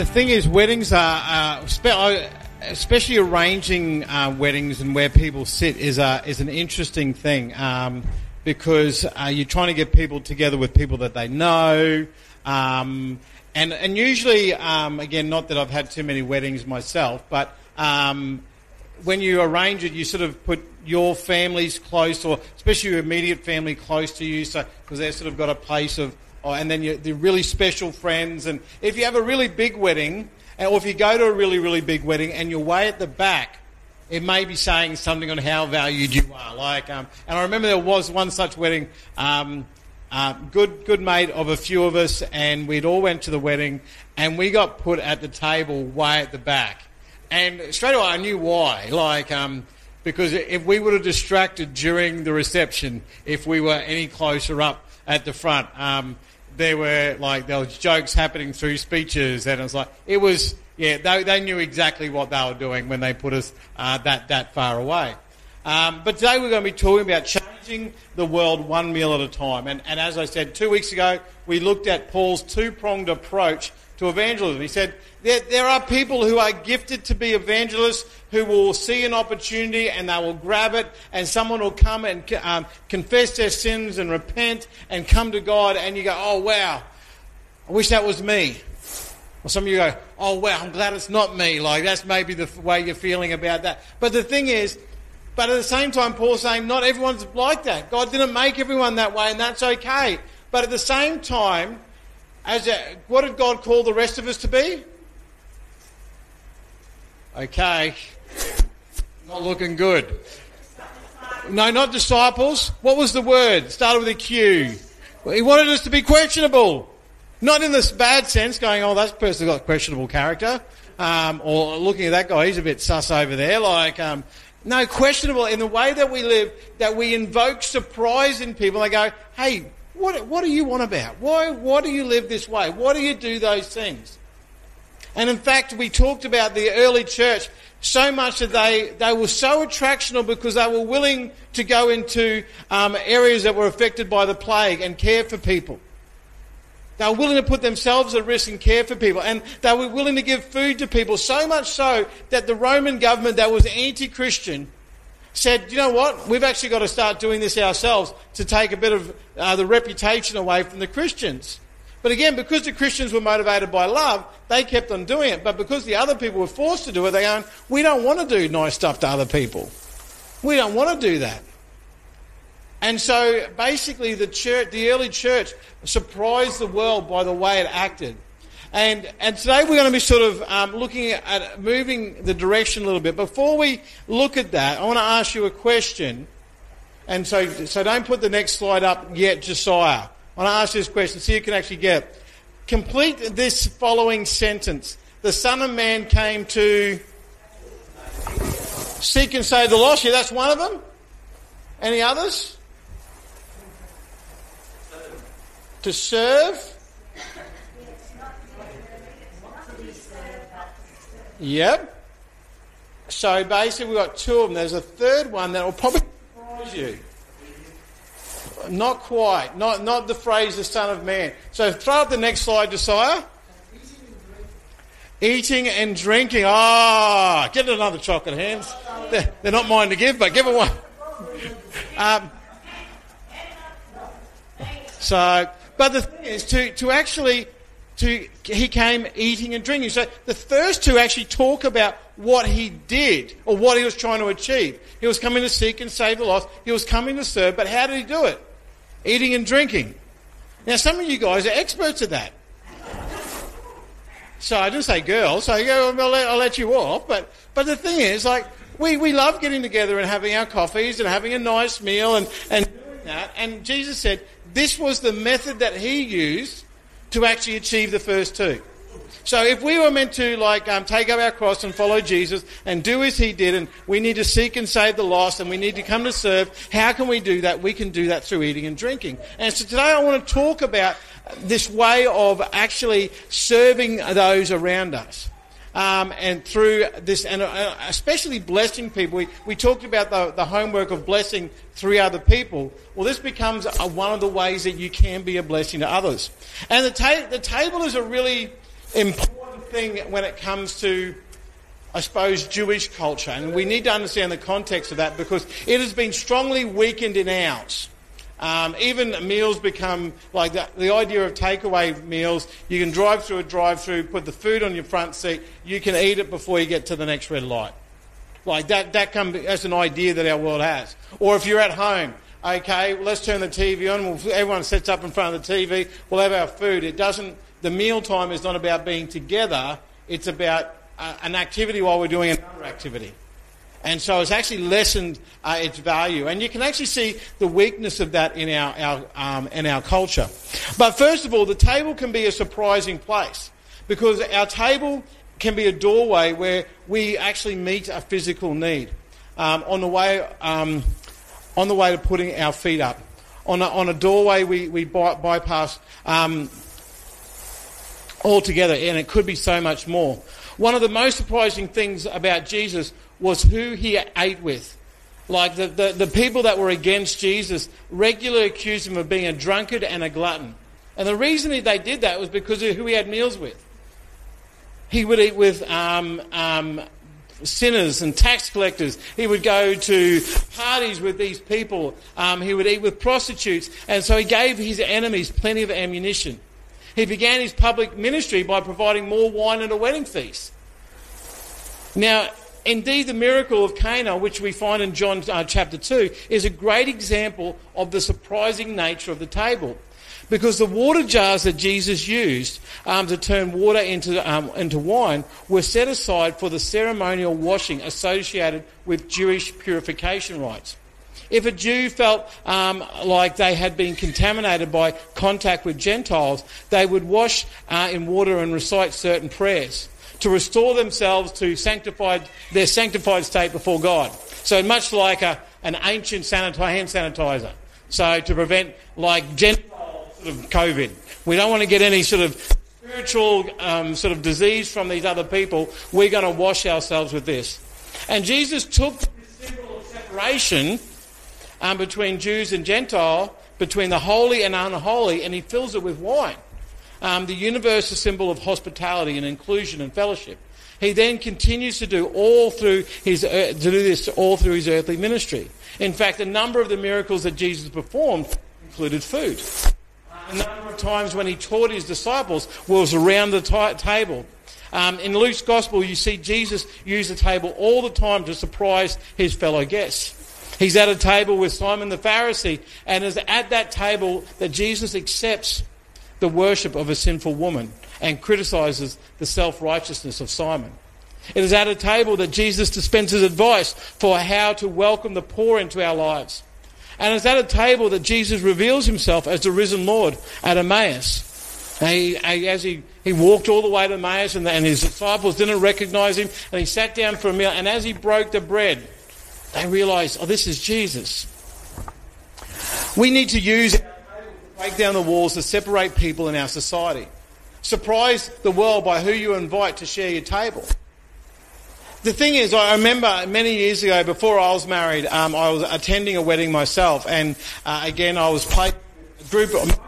the thing is, weddings are, uh, especially arranging uh, weddings and where people sit is is an interesting thing um, because uh, you're trying to get people together with people that they know. Um, and, and usually, um, again, not that I've had too many weddings myself, but um, when you arrange it, you sort of put your families close, or especially your immediate family close to you, so because they've sort of got a place of, oh, and then you, the really special friends. And if you have a really big wedding, or if you go to a really really big wedding and you're way at the back, it may be saying something on how valued you are. Like, um, and I remember there was one such wedding. Um, uh, good, good mate of a few of us, and we'd all went to the wedding, and we got put at the table way at the back. And straight away I knew why. Like, um, because if we would have distracted during the reception, if we were any closer up at the front, um, there were like there was jokes happening through speeches, and it was like it was yeah they, they knew exactly what they were doing when they put us uh, that that far away. Um, but today we're going to be talking about changing the world one meal at a time. And, and as I said two weeks ago, we looked at Paul's two pronged approach to evangelism. He said there, there are people who are gifted to be evangelists who will see an opportunity and they will grab it, and someone will come and um, confess their sins and repent and come to God, and you go, oh wow, I wish that was me. Or some of you go, oh wow, I'm glad it's not me. Like that's maybe the way you're feeling about that. But the thing is, but at the same time, Paul's saying not everyone's like that. God didn't make everyone that way, and that's okay. But at the same time, as a, what did God call the rest of us to be? Okay, not looking good. No, not disciples. What was the word? Started with a Q. He wanted us to be questionable. Not in this bad sense, going, oh, that person's got questionable character. Um, or looking at that guy, he's a bit sus over there. Like, um, no, questionable in the way that we live, that we invoke surprise in people. They go, hey, what, what do you want about? Why, why do you live this way? Why do you do those things? And in fact, we talked about the early church so much that they, they were so attractional because they were willing to go into um, areas that were affected by the plague and care for people. They were willing to put themselves at risk and care for people. And they were willing to give food to people. So much so that the Roman government that was anti Christian said, you know what? We've actually got to start doing this ourselves to take a bit of uh, the reputation away from the Christians. But again, because the Christians were motivated by love, they kept on doing it. But because the other people were forced to do it, they go, we don't want to do nice stuff to other people. We don't want to do that. And so basically the church, the early church surprised the world by the way it acted. And, and today we're going to be sort of um, looking at moving the direction a little bit. Before we look at that, I want to ask you a question. And so, so don't put the next slide up yet, Josiah. Want to ask you this question, see so you can actually get. Complete this following sentence. The Son of Man came to seek and save the lost. Yeah, that's one of them. Any others? To serve. Yep. So basically, we've got two of them. There's a third one that will probably surprise you. Not quite. Not, not the phrase the Son of Man. So throw up the next slide, Josiah. Eating and drinking. Ah, oh, get another chocolate hands. They're, they're, not mine to give, but give it one. Um, so, but the thing is, to, to actually, to, he came eating and drinking. So the first two actually talk about what he did or what he was trying to achieve. He was coming to seek and save the lost. He was coming to serve, but how did he do it? Eating and drinking. Now, some of you guys are experts at that. So I didn't say girls, so I'll let, I'll let you off. But, but the thing is, like, we, we love getting together and having our coffees and having a nice meal and, and doing that. And Jesus said, this was the method that he used to actually achieve the first two. So if we were meant to like um, take up our cross and follow Jesus and do as he did, and we need to seek and save the lost, and we need to come to serve, how can we do that? We can do that through eating and drinking. And so today I want to talk about this way of actually serving those around us. Um, and through this, and uh, especially blessing people. We, we talked about the, the homework of blessing three other people. Well, this becomes a, one of the ways that you can be a blessing to others. And the, ta- the table is a really important thing when it comes to, I suppose, Jewish culture. And we need to understand the context of that because it has been strongly weakened in ours. Um, even meals become like the, the idea of takeaway meals. You can drive through a drive-through, put the food on your front seat. You can eat it before you get to the next red light. Like that, that come, that's an idea that our world has. Or if you're at home, okay, let's turn the TV on. We'll, everyone sits up in front of the TV. We'll have our food. It doesn't. The meal time is not about being together. It's about uh, an activity while we're doing another activity. And so it's actually lessened uh, its value. And you can actually see the weakness of that in our, our um, in our culture. But first of all, the table can be a surprising place because our table can be a doorway where we actually meet a physical need. Um, on the way, um, on the way to putting our feet up, on a, on a doorway we, we by, bypass um, altogether, and it could be so much more. One of the most surprising things about Jesus was who he ate with. Like the, the, the people that were against Jesus regularly accused him of being a drunkard and a glutton. And the reason they did that was because of who he had meals with. He would eat with um, um, sinners and tax collectors. He would go to parties with these people. Um, he would eat with prostitutes. And so he gave his enemies plenty of ammunition. He began his public ministry by providing more wine at a wedding feast. Now, indeed, the miracle of Cana, which we find in John uh, chapter 2, is a great example of the surprising nature of the table. Because the water jars that Jesus used um, to turn water into, um, into wine were set aside for the ceremonial washing associated with Jewish purification rites. If a Jew felt um, like they had been contaminated by contact with Gentiles, they would wash uh, in water and recite certain prayers to restore themselves to sanctified, their sanctified state before God. So much like a, an ancient sanitizer, hand sanitizer. So to prevent like Gentile sort of COVID. We don't want to get any sort of spiritual um, sort of disease from these other people. We're going to wash ourselves with this. And Jesus took this symbol of separation um, between Jews and Gentile, between the holy and unholy, and he fills it with wine um, the a symbol of hospitality and inclusion and fellowship. He then continues to do all through his uh, to do this all through his earthly ministry. In fact, a number of the miracles that Jesus performed included food. A number of times when he taught his disciples was around the t- table. Um, in Luke's gospel, you see Jesus use the table all the time to surprise his fellow guests. He's at a table with Simon the Pharisee, and it's at that table that Jesus accepts the worship of a sinful woman and criticizes the self righteousness of Simon. It is at a table that Jesus dispenses advice for how to welcome the poor into our lives. And it's at a table that Jesus reveals himself as the risen Lord at Emmaus. He, as he, he walked all the way to Emmaus and, and his disciples didn't recognize him and he sat down for a meal and as he broke the bread, they realize, oh, this is Jesus. We need to use break down the walls that separate people in our society. Surprise the world by who you invite to share your table. The thing is, I remember many years ago, before I was married, um, I was attending a wedding myself, and uh, again, I was playing a group of,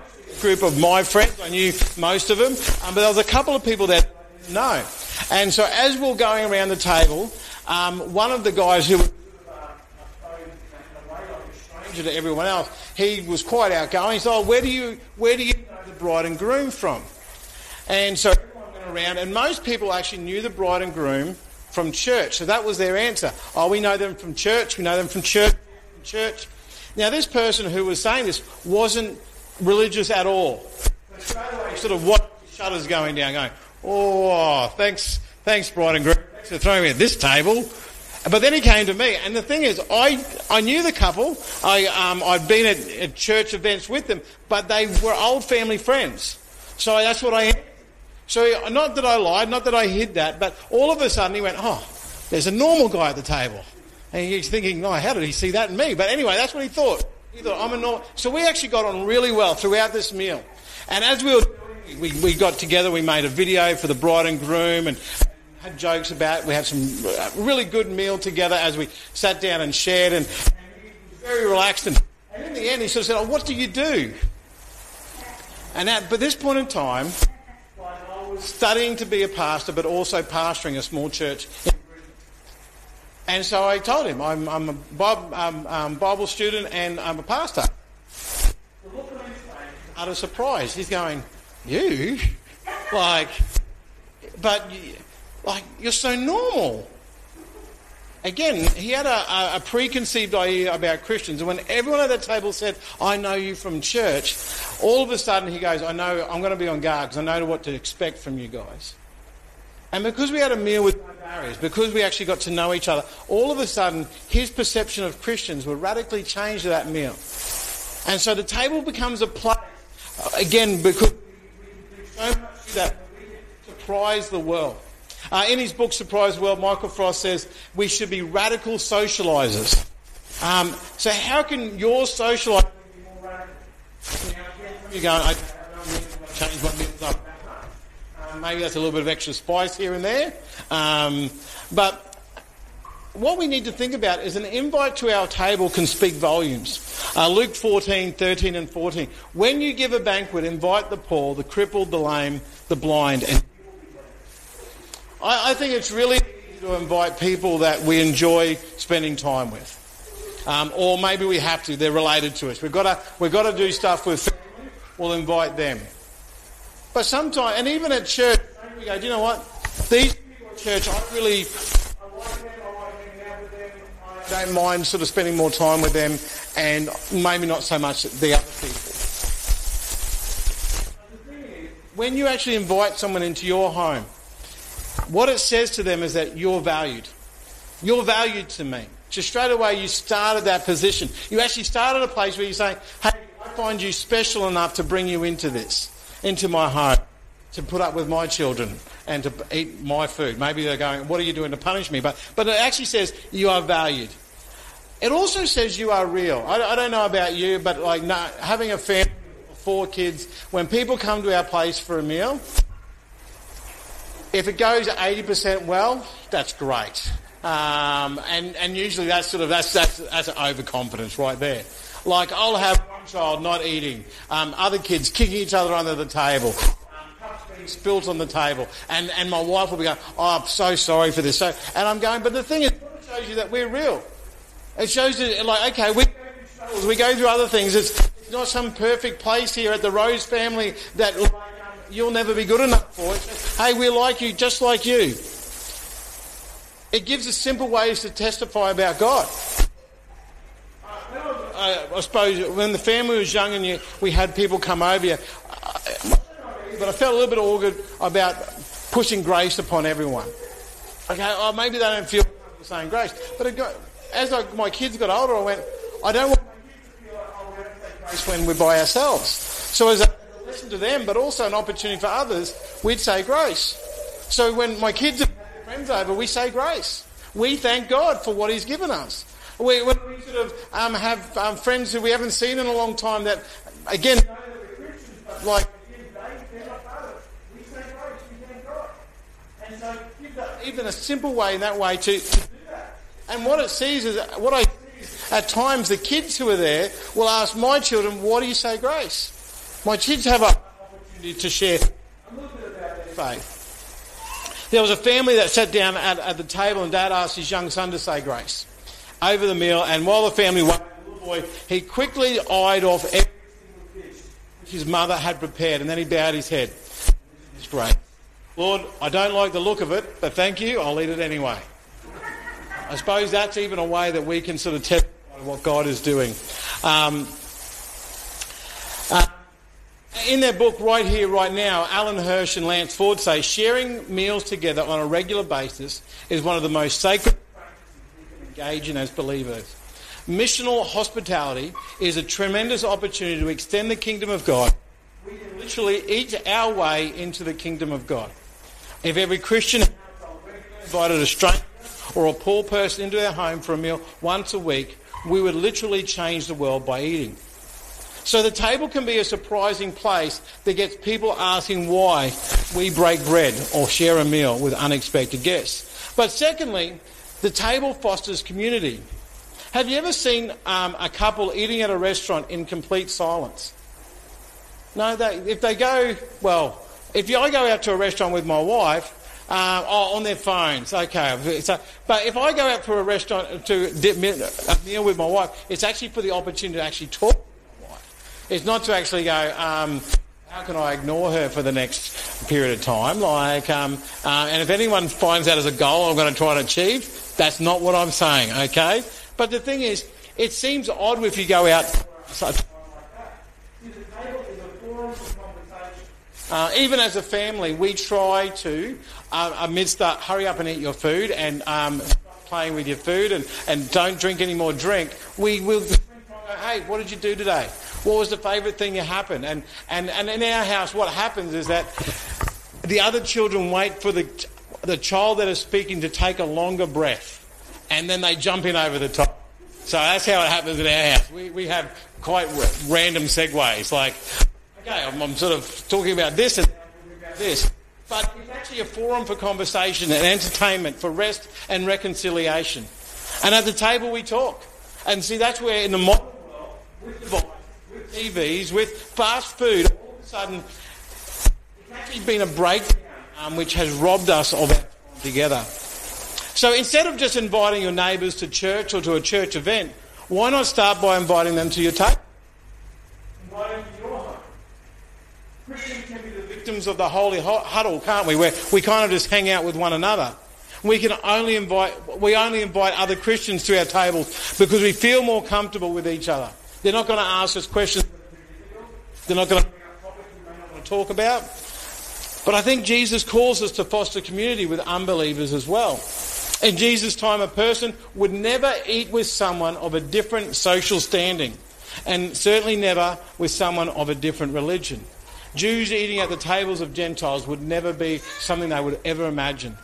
group of my friends. I knew most of them, um, but there was a couple of people that I didn't know. And so, as we're going around the table, um, one of the guys who stranger to everyone else, he was quite outgoing. He said, oh, where do you, where do you know the bride and groom from? And so everyone went around, and most people actually knew the bride and groom from church. So that was their answer. Oh, we know them from church, we know them from church, from church. Now, this person who was saying this wasn't religious at all. Sort of what shutters going down, going, oh, thanks, thanks, bride and groom. Thanks for throwing me at this table. But then he came to me, and the thing is, I, I knew the couple. I, um, I'd been at, at church events with them, but they were old family friends. So that's what I. So not that I lied, not that I hid that, but all of a sudden he went, oh, there's a normal guy at the table. And he's thinking, oh, how did he see that in me? But anyway, that's what he thought. He thought, I'm a normal. So we actually got on really well throughout this meal. And as we were, we, we got together, we made a video for the bride and groom and had jokes about. We had some uh, really good meal together as we sat down and shared, and, very relaxed. And, and, in the end, he sort of said, "Oh, what do you do?" And at but this point in time, I was studying to be a pastor, but also pastoring a small church. And so I told him, I'm, I'm a Bible, um, um, Bible student and I'm a pastor. Utter surprise. He's going, You? Like, but, like, you're so normal. Again, he had a, a, preconceived idea about Christians, and when everyone at that table said, I know you from church, all of a sudden he goes, I know, I'm going to be on guard because I know what to expect from you guys. And because we had a meal with barriers, because we actually got to know each other, all of a sudden his perception of Christians were radically change that meal. And so the table becomes a place, uh, again, because so much that surprise the world. Uh, in his book, Surprise World, Michael Frost says we should be radical socialisers. Um, so how can your socialising be more radical? You're going, I change my meals up. Uh, maybe that's a little bit of extra spice here and there. Um, but what we need to think about is an invite to our table can speak volumes. Uh, Luke 14, 13 and 14. When you give a banquet, invite the poor, the crippled, the lame, the blind, and I, I think it's really to invite people that we enjoy spending time with. Um, or maybe we have to, they're related to us. We've got to, we've got to do stuff with family, we'll invite them. But sometimes, and even at church, we go, do you know what? These people at church, I really, I don't mind sort of spending more time with them, and maybe not so much the other people. When you actually invite someone into your home, what it says to them is that you're valued. You're valued to me. Just straight away, you started that position. You actually started a place where you're saying, hey, I find you special enough to bring you into this, into my home, to put up with my children and to eat my food. Maybe they're going, what are you doing to punish me? But, but it actually says you are valued. It also says you are real. I, I don't know about you, but like having a family, four kids, when people come to our place for a meal, if it goes 80% well, that's great. Um, and, and usually that's sort of, that's, that's, that's an overconfidence right there. Like I'll have one child not eating, um, other kids kicking each other under the table, um, cups being spilt on the table, and, and my wife will be going, oh, I'm so sorry for this. So, and I'm going, but the thing is, it shows you that we're real. It shows you, like, okay, we we go through other things. It's, it's not some perfect place here at the Rose family that you'll never be good enough for. It's hey, we're like you just like you. It gives us simple ways to testify about God. I, I suppose when the family was young and you, we had people come over you, uh, but I felt a little bit awkward about pushing grace upon everyone. Okay, oh, maybe they don't feel the same grace. But got, as I, my kids got older, I went, I don't want my kids to feel like, oh, we take grace when we're by ourselves. So as a to them, but also an opportunity for others, we'd say grace. So when my kids have friends over, we say grace. We thank God for what He's given us. We, when we sort of um, have um, friends who we haven't seen in a long time that, again, like, and so even a simple way in that way to, to do that. And what it sees is, what I at times the kids who are there will ask my children, what do you say grace? My kids have an opportunity to share a little bit about their faith. There was a family that sat down at, at the table and dad asked his young son to say grace over the meal and while the family waited, the little boy, he quickly eyed off every single dish which his mother had prepared and then he bowed his head. It's great. Lord, I don't like the look of it, but thank you, I'll eat it anyway. I suppose that's even a way that we can sort of test what God is doing. Um, in their book, Right Here, Right Now, Alan Hirsch and Lance Ford say sharing meals together on a regular basis is one of the most sacred practices we can engage in as believers. Missional hospitality is a tremendous opportunity to extend the kingdom of God. We can literally eat our way into the kingdom of God. If every Christian invited a stranger or a poor person into their home for a meal once a week, we would literally change the world by eating. So the table can be a surprising place that gets people asking why we break bread or share a meal with unexpected guests. But secondly, the table fosters community. Have you ever seen um, a couple eating at a restaurant in complete silence? No, they, if they go, well, If I go out to a restaurant with my wife, uh, oh, on their phones, okay. So, but if I go out for a restaurant to a meal with my wife, it's actually for the opportunity to actually talk It's not to actually go, um, how can I ignore her for the next period of time? Like, um, uh, and if anyone finds that as a goal I'm going to try and achieve, that's not what I'm saying, okay? But the thing is, it seems odd if you go out. Uh, even as a family, we try to, uh, amidst the hurry up and eat your food and um, playing with your food and, and don't drink any more drink, we will hey, what did you do today? What was the favourite thing that happened? And, and, and in our house, what happens is that the other children wait for the, the child that is speaking to take a longer breath and then they jump in over the top. So that's how it happens in our house. We, we have quite random segues. Like, okay, I'm, I'm sort of talking about this and this. But it's actually a forum for conversation and entertainment, for rest and reconciliation. And at the table we talk. And see, that's where in the modern world, with devices, with TVs, with fast food, all of a sudden, it's actually been a breakdown um, which has robbed us of our time together. So instead of just inviting your neighbours to church or to a church event, why not start by inviting them to your table? Invite them to your home. Christians can be the victims of the holy huddle, can't we? Where we kind of just hang out with one another. We can only invite, we only invite other Christians to our tables because we feel more comfortable with each other. They're not going to ask us questions. They're not going to want to talk about. But I think Jesus calls us to foster community with unbelievers as well. In Jesus' time, a person would never eat with someone of a different social standing, and certainly never with someone of a different religion. Jews eating at the tables of Gentiles would never be something they would ever imagine.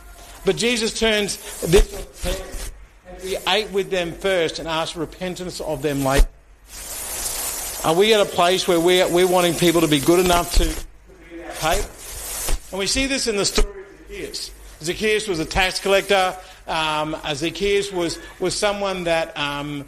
But Jesus turns this and we ate with them first and asked repentance of them later. Are we at a place where we're, we're wanting people to be good enough to, pay? And we see this in the story of Zacchaeus. Zacchaeus was a tax collector. Um, Zacchaeus was, was someone that um,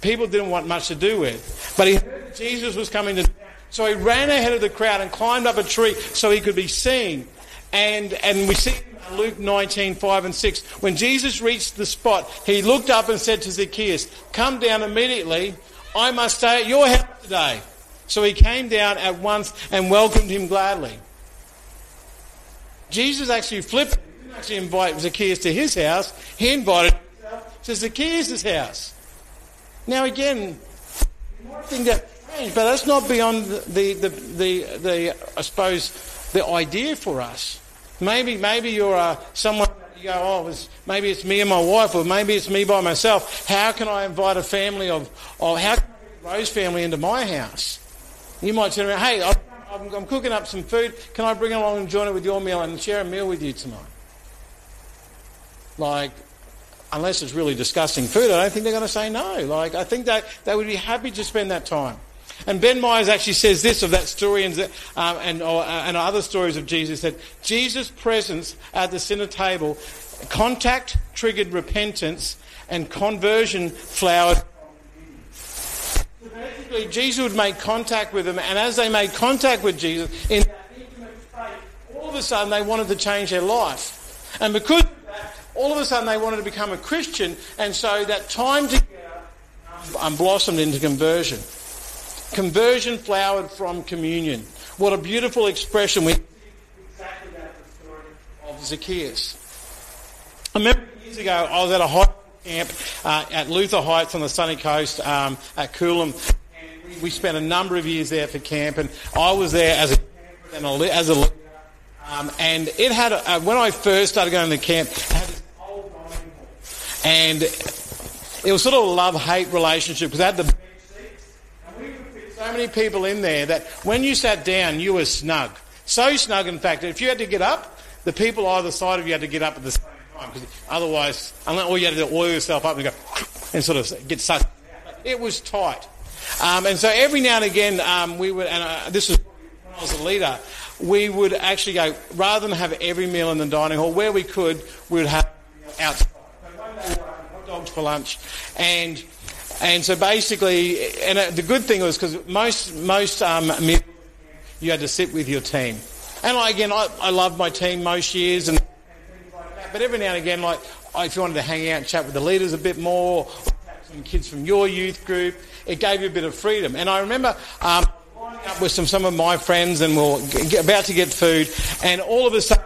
people didn't want much to do with. But he heard Jesus was coming to so he ran ahead of the crowd and climbed up a tree so he could be seen. And, and we see Luke 19, 5 and 6. When Jesus reached the spot, he looked up and said to Zacchaeus, Come down immediately. I must stay at your house today. So he came down at once and welcomed him gladly. Jesus actually flipped. He didn't actually invite Zacchaeus to his house. He invited himself to Zacchaeus' house. Now again, you might think that strange, but that's not beyond the, the, the, the, I suppose, the idea for us. Maybe, maybe you're uh, someone you go, oh, maybe it's me and my wife, or maybe it's me by myself. How can I invite a family of, or how can I get Rose family into my house? You might turn around, hey, I'm, I'm cooking up some food. Can I bring along and join it with your meal and share a meal with you tonight? Like, unless it's really disgusting food, I don't think they're going to say no. Like, I think that they would be happy to spend that time. And Ben Myers actually says this of that story and, um, and, or, uh, and other stories of Jesus that Jesus' presence at the dinner table, contact triggered repentance and conversion flowered. Basically, Jesus would make contact with them, and as they made contact with Jesus in that intimate faith, all of a sudden they wanted to change their life. And because of that, all of a sudden they wanted to become a Christian, and so that time together um, blossomed into conversion. Conversion flowered from communion. What a beautiful expression. We exactly that the story of Zacchaeus. I remember years ago I was at a high camp uh, at Luther Heights on the sunny coast um, at Coolum. And we spent a number of years there for camp, and I was there as a and as a leader. Um, and it had a, uh, when I first started going to the camp, it had this old dining hall, and it was sort of a love-hate relationship because it had the many people in there that when you sat down, you were snug. So snug, in fact, that if you had to get up, the people either side of you had to get up at the same time. Because otherwise, unless all you had to do oil yourself up and go and sort of get sucked. It was tight. Um, and so every now and again, um, we would, and uh, this was when I was a leader, we would actually go, rather than have every meal in the dining hall, where we could, we would have outside. So hot dogs for lunch. And and so basically, and uh, the good thing was because most most um, you had to sit with your team. And I, again, I, I love my team most years, and. But every now and again, like if you wanted to hang out and chat with the leaders a bit more, or some kids from your youth group, it gave you a bit of freedom. And I remember um, up with some some of my friends, and we we're about to get food, and all of a sudden,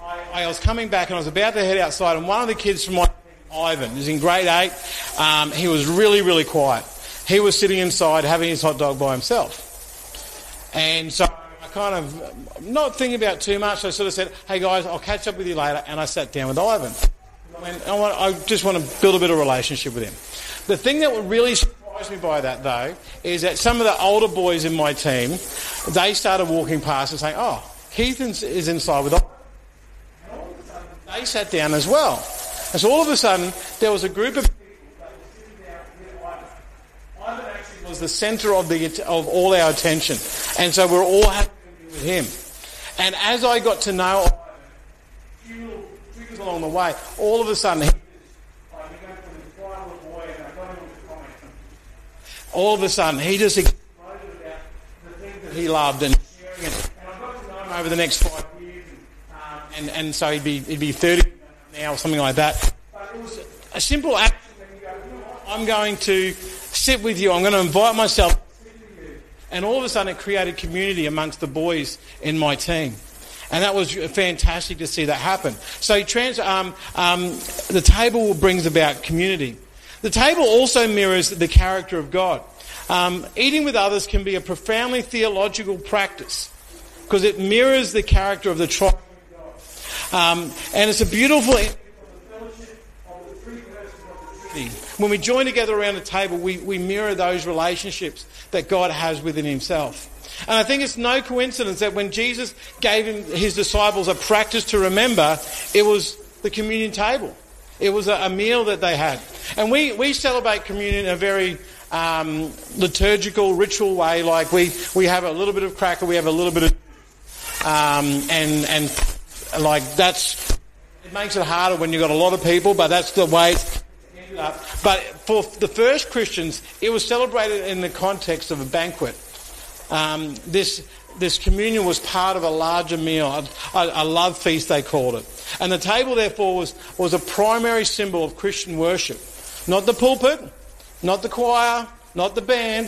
I, I was coming back and I was about to head outside, and one of the kids from my Ivan, is in grade eight. Um, he was really, really quiet. He was sitting inside having his hot dog by himself. And so I kind of, not thinking about too much, I sort of said, hey guys, I'll catch up with you later. And I sat down with Ivan. I, want, I just want to build a bit of relationship with him. The thing that really surprised me by that though, is that some of the older boys in my team, they started walking past and saying, oh, Keith is inside with Ivan. They sat down as well. And so all of a sudden, there was a group of Ivan. Was the centre of, the, of all our attention. And so we're all happy with him. And as I got to know Ivan, along the way, all of a sudden, all of a sudden, he just exploded about the things that he loved and I got to know him over the next five years, and, um, and, and so he'd be, he'd be 30 now or something like that. But it was a simple action I'm going to sit with you. I'm going to invite myself and all of a sudden it created community amongst the boys in my team. And that was fantastic to see that happen. So trans, um, um, the table brings about community. The table also mirrors the character of God. Um, eating with others can be a profoundly theological practice because it mirrors the character of the tribe um, and it's a beautiful when we join together around the table, we, we mirror those relationships that God has within Himself. And I think it's no coincidence that when Jesus gave him, His disciples a practice to remember, it was the communion table. It was a, a meal that they had. And we, we celebrate communion in a very um, liturgical, ritual way. Like we, we have a little bit of cracker, we have a little bit of, um, and, and like that's it makes it harder when you've got a lot of people, but that's the way it's ended up. But for the first Christians, it was celebrated in the context of a banquet. Um, this this communion was part of a larger meal, a, a, love feast they called it. And the table, therefore, was, was a primary symbol of Christian worship. Not the pulpit, not the choir, not the band,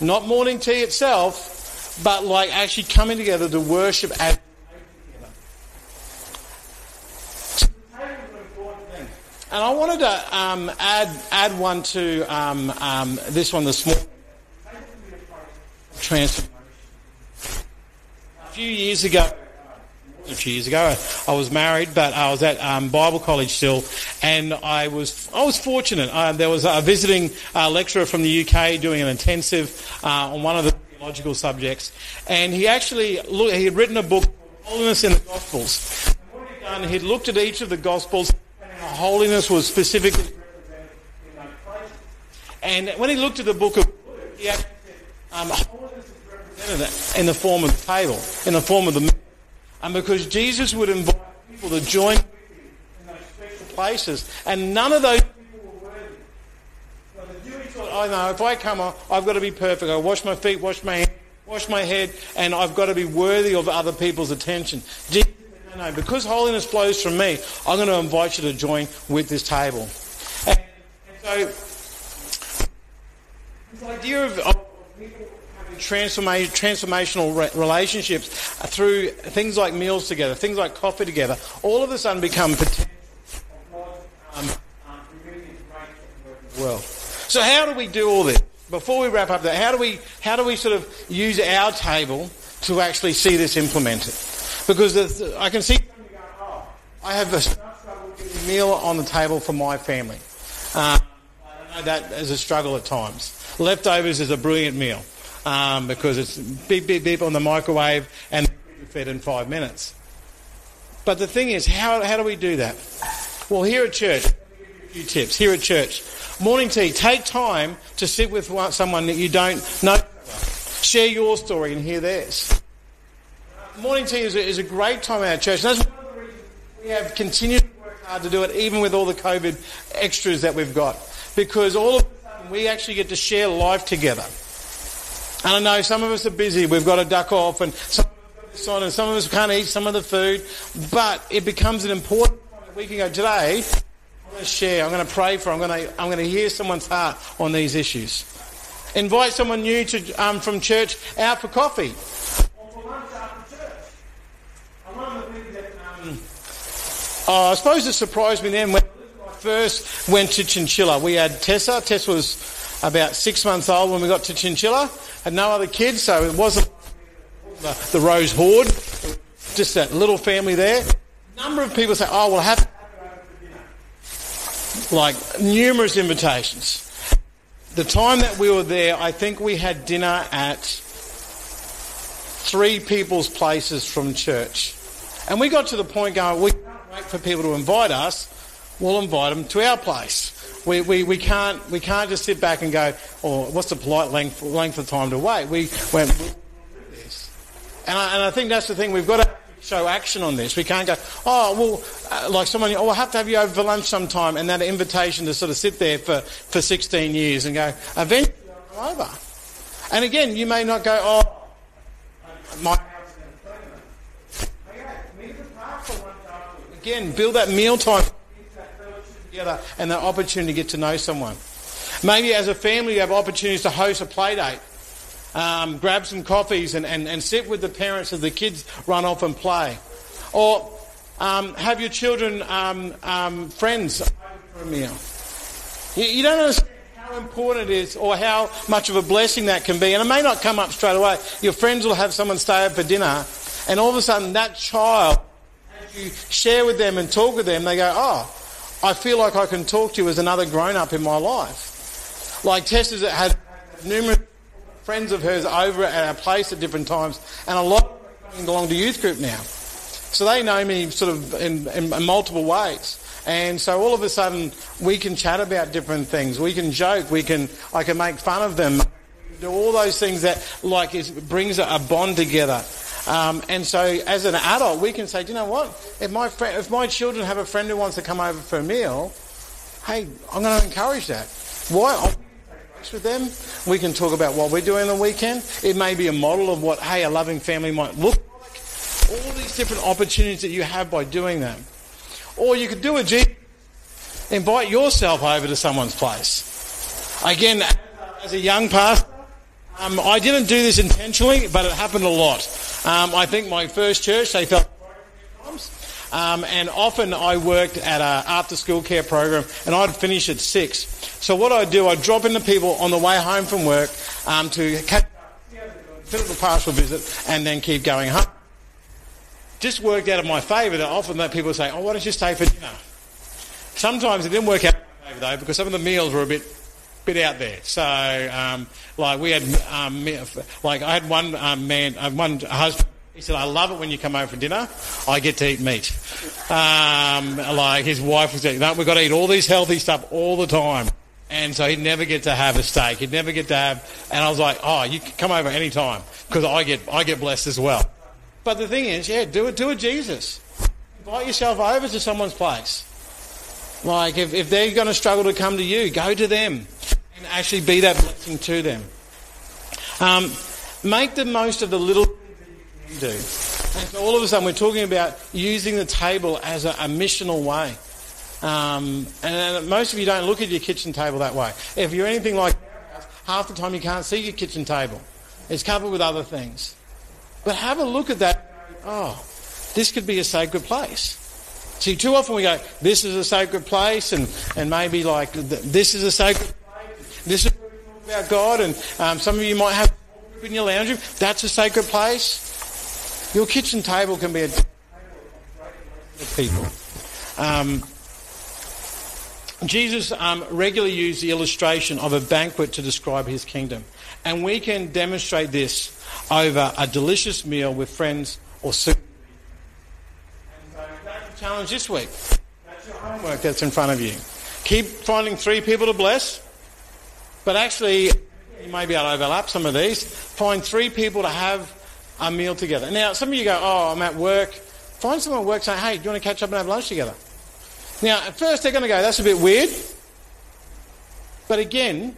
not morning tea itself, but like actually coming together to worship as And I wanted to um, add add one to um, um, this one this morning. Transformation. A few years ago, a few years ago, I was married, but I was at um, Bible college still, and I was I was fortunate. Uh, there was a visiting uh, lecturer from the UK doing an intensive uh, on one of the theological subjects, and he actually he had written a book, Holiness in the Gospels. And what he'd done, he'd looked at each of the Gospels holiness was specifically represented in those places. And when he looked at the book of Luke, he actually said, um, holiness is represented in the form of the table, in the form of the meal. And because Jesus would invite people to join in those special places, and none of those people were worthy. So the Jewish thought, I oh, know, if I come I've got to be perfect. I wash my feet, wash my hands, wash my head, and I've got to be worthy of other people's attention. Jesus no, because holiness flows from me, I'm going to invite you to join with this table. And, and so, this idea of, of people transformational re- relationships through things like meals together, things like coffee together, all of a sudden become potential um, um, well. So how do we do all this? Before we wrap up that, how do we how do we sort of use our table to actually see this implemented? Because I can see I have a struggle a meal on the table for my family. I know that is a struggle at times. Leftovers is a brilliant meal um, because it's beep, beep, beep on the microwave and fed in five minutes. But the thing is, how, how do we do that? Well, here at church, a few tips. Here at church, morning tea. Take time to sit with someone that you don't know. Share your story and hear theirs morning tea is a, is a great time at our church. That's one of the reasons we have continued to work hard to do it, even with all the COVID extras that we've got. Because all of a sudden we actually get to share life together. And I know some of us are busy, we've got to duck off, and some of us on, and some of us can't eat some of the food, but it becomes an important point that we can go today. I'm going to share. I'm going to pray for. I'm going to. I'm going to hear someone's heart on these issues. Invite someone new to um, from church out for coffee. Or for lunch after church. And one of the things that um, oh, I suppose it surprised me then when I first went to Chinchilla. We had Tessa. Tessa was about six months old when we got to Chinchilla. Had no other kids, so it wasn't the, the Rose Horde. Just that little family there. A number of people say, "Oh, we'll have." Like numerous invitations the time that we were there, I think we had dinner at three people's places from church. And we got to the point going, we wait for people to invite us, we'll invite them to our place. We, we, we, can't, we can't just sit back and go, oh, what's the polite length, length of time to wait? We went. And I, and I think that's the thing, we've got to show action on this. We can't go, oh, well, uh, like someone, oh, I'll have to have you over for lunch sometime, and that invitation to sort of sit there for, for 16 years and go, eventually I'm over. And again, you may not go, oh, my Again, build that meal time together and that opportunity to get to know someone. Maybe as a family you have opportunities to host a play date um, grab some coffees and, and, and sit with the parents as the kids run off and play. Or um, have your children um, um friends for a meal. You, you don't understand how important it is or how much of a blessing that can be. And it may not come up straight away. Your friends will have someone stay up for dinner, and all of a sudden that child, you share with them and talk with them, they go, oh, I feel like I can talk to you as another grown up in my life. Like Tessa's had numerous friends of hers over at our place at different times, and a lot of them belong to youth group now. So they know me sort of in, in, in multiple ways. And so all of a sudden we can chat about different things. We can joke. We can, I can make fun of them. Do all those things that like is, brings a bond together. Um, and so as an adult, we can say, do you know what? If my friend, if my children have a friend who wants to come over for a meal, hey, I'm going to encourage that. Why? with them. We can talk about what we're doing the weekend. It may be a model of what, hey, a loving family might look like. All these different opportunities that you have by doing them. Or you could do a G. Invite yourself over to someone's place. Again, as a young pastor, um, I didn't do this intentionally, but it happened a lot. Um, I think my first church, they felt um, and often I worked at an after school care program and I'd finish at six. So what I'd do, I'd drop in into people on the way home from work um, to catch fill up the pastoral visit and then keep going home. Just worked out of my favour that often that people say, oh, why don't you stay for dinner? Sometimes it didn't work out in my favour though because some of the meals were a bit bit out there. So, um, like we had, um, like I had one um, man, uh, one husband he said, I love it when you come over for dinner. I get to eat meat. Um, like his wife was saying, no, we've got to eat all these healthy stuff all the time. And so he'd never get to have a steak. He'd never get to have, and I was like, oh, you can come over any time because I get, I get blessed as well. But the thing is, yeah, do it, do it Jesus. Invite yourself over to someone's place. Like if, if they're going to struggle to come to you, go to them and actually be that blessing to them. Um, make the most of the little things that you can do. And so all of a sudden we're talking about using the table as a, a missional way. Um, and most of you don't look at your kitchen table that way. If you're anything like half the time you can't see your kitchen table. It's covered with other things. But have a look at that. Oh, this could be a sacred place. See, too often we go, this is a sacred place, and, and maybe like, this is a sacred place. This is about God, and um, some of you might have in your lounge room. That's a sacred place. Your kitchen table can be a table of people. Um, Jesus um, regularly used the illustration of a banquet to describe his kingdom. And we can demonstrate this over a delicious meal with friends or soup. And so that's the challenge this week. That's your homework that's in front of you. Keep finding three people to bless, but actually, you may be able to overlap some of these. Find three people to have a meal together. Now, some of you go, oh, I'm at work. Find someone at work saying, hey, do you want to catch up and have lunch together? Now, at first they're going to go, that's a bit weird. But again,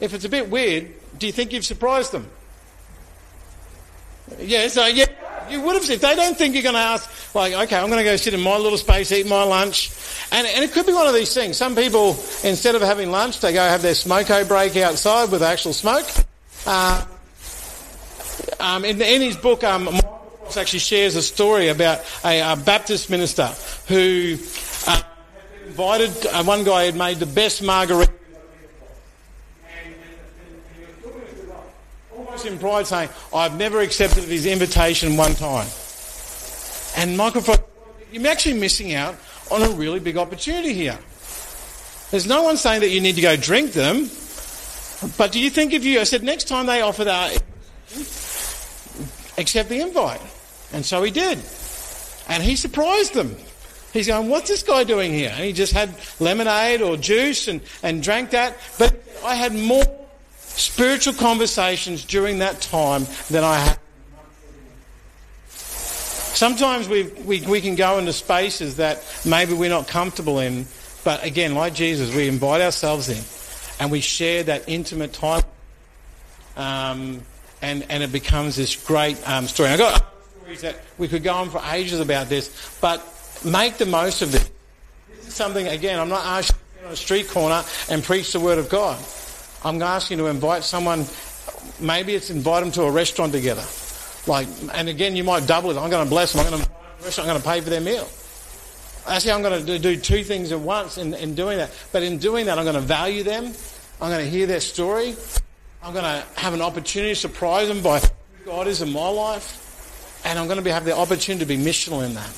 if it's a bit weird, do you think you've surprised them? Uh, yeah, so yeah. You would have, if they don't think you're going to ask, like, okay, I'm going to go sit in my little space, eat my lunch. And, and it could be one of these things. Some people, instead of having lunch, they go have their smoko break outside with actual smoke. Uh, um, in, in, his book, um, Michael actually shares a story about a, a Baptist minister who uh, invited, uh, one guy had made the best margarita in pride saying, I've never accepted his invitation one time. And Michael you're actually missing out on a really big opportunity here. There's no one saying that you need to go drink them, but do you think if you, I said, next time they offer that, accept the invite. And so he did. And he surprised them. He's going, what's this guy doing here? And he just had lemonade or juice and, and drank that. But I had more spiritual conversations during that time than I had. Sometimes we, we, we can go into spaces that maybe we're not comfortable in, but again, like Jesus, we invite ourselves in and we share that intimate time. Um, and, and it becomes this great um, story. I've got stories that we could go on for ages about this, but make the most of it. This is something, again, I'm not asking you to sit on a street corner and preach the Word of God. I'm asking you to invite someone, maybe it's invite them to a restaurant together. Like, and again, you might double it. I'm going to bless them. I'm going to, I'm going to pay for their meal. Actually, I'm going to do two things at once in, in doing that. But in doing that, I'm going to value them. I'm going to hear their story. I'm going to have an opportunity to surprise them by who God is in my life. And I'm going to be, have the opportunity to be missional in that.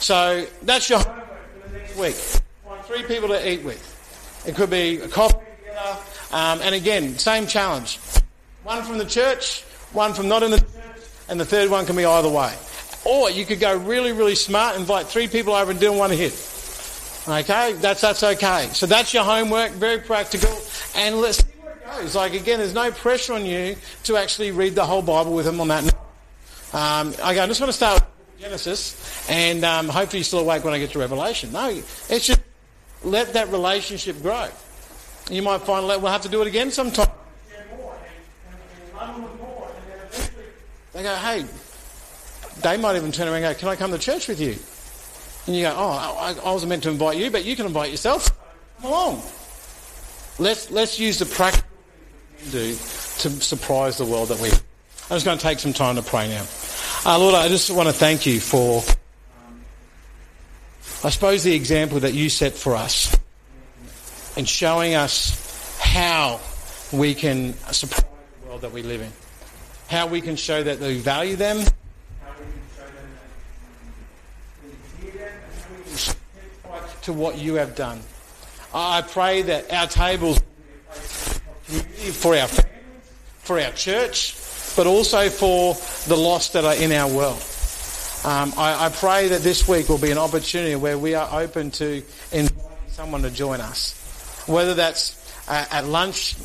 So that's your homework for the next week. Find three people to eat with. It could be a coffee together, um, and again, same challenge. One from the church, one from not in the church, and the third one can be either way. Or you could go really, really smart, invite three people over and do one hit. Okay, that's that's okay. So that's your homework, very practical, and let's see where it goes. Like again, there's no pressure on you to actually read the whole Bible with them on that. Um, okay, I just want to start with Genesis, and um, hopefully you're still awake when I get to Revelation. No, it's just let that relationship grow. You might find that we'll have to do it again sometime. They go, hey, they might even turn around and go, can I come to church with you? And you go, oh, I, I was meant to invite you, but you can invite yourself. Come along. Let's, let's use the can do to surprise the world that we I'm just going to take some time to pray now. Uh, Lord, I just want to thank you for, I suppose, the example that you set for us and showing us how we can support the world that we live in. How we can show that we value them. How we can show them that we them. How we can testify to what you have done. I pray that our tables for our families, for our church, but also for the lost that are in our world. Um, I, I, pray that this week will be an opportunity where we are open to inviting someone to join us whether that's uh, at lunch,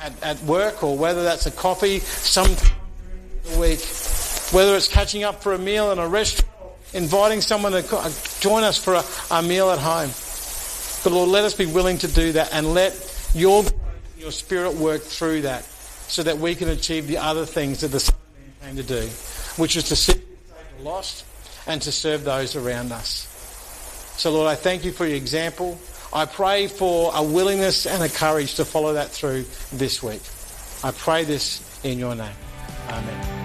at, at, work, or whether that's a coffee sometime the week, whether it's catching up for a meal in a restaurant, inviting someone to uh, join us for a, a meal at home. But Lord, let us be willing to do that and let your your spirit work through that so that we can achieve the other things that the Son came to do, which is to seek the lost and to serve those around us. So Lord, I thank you for your example. I pray for a willingness and a courage to follow that through this week. I pray this in your name. Amen.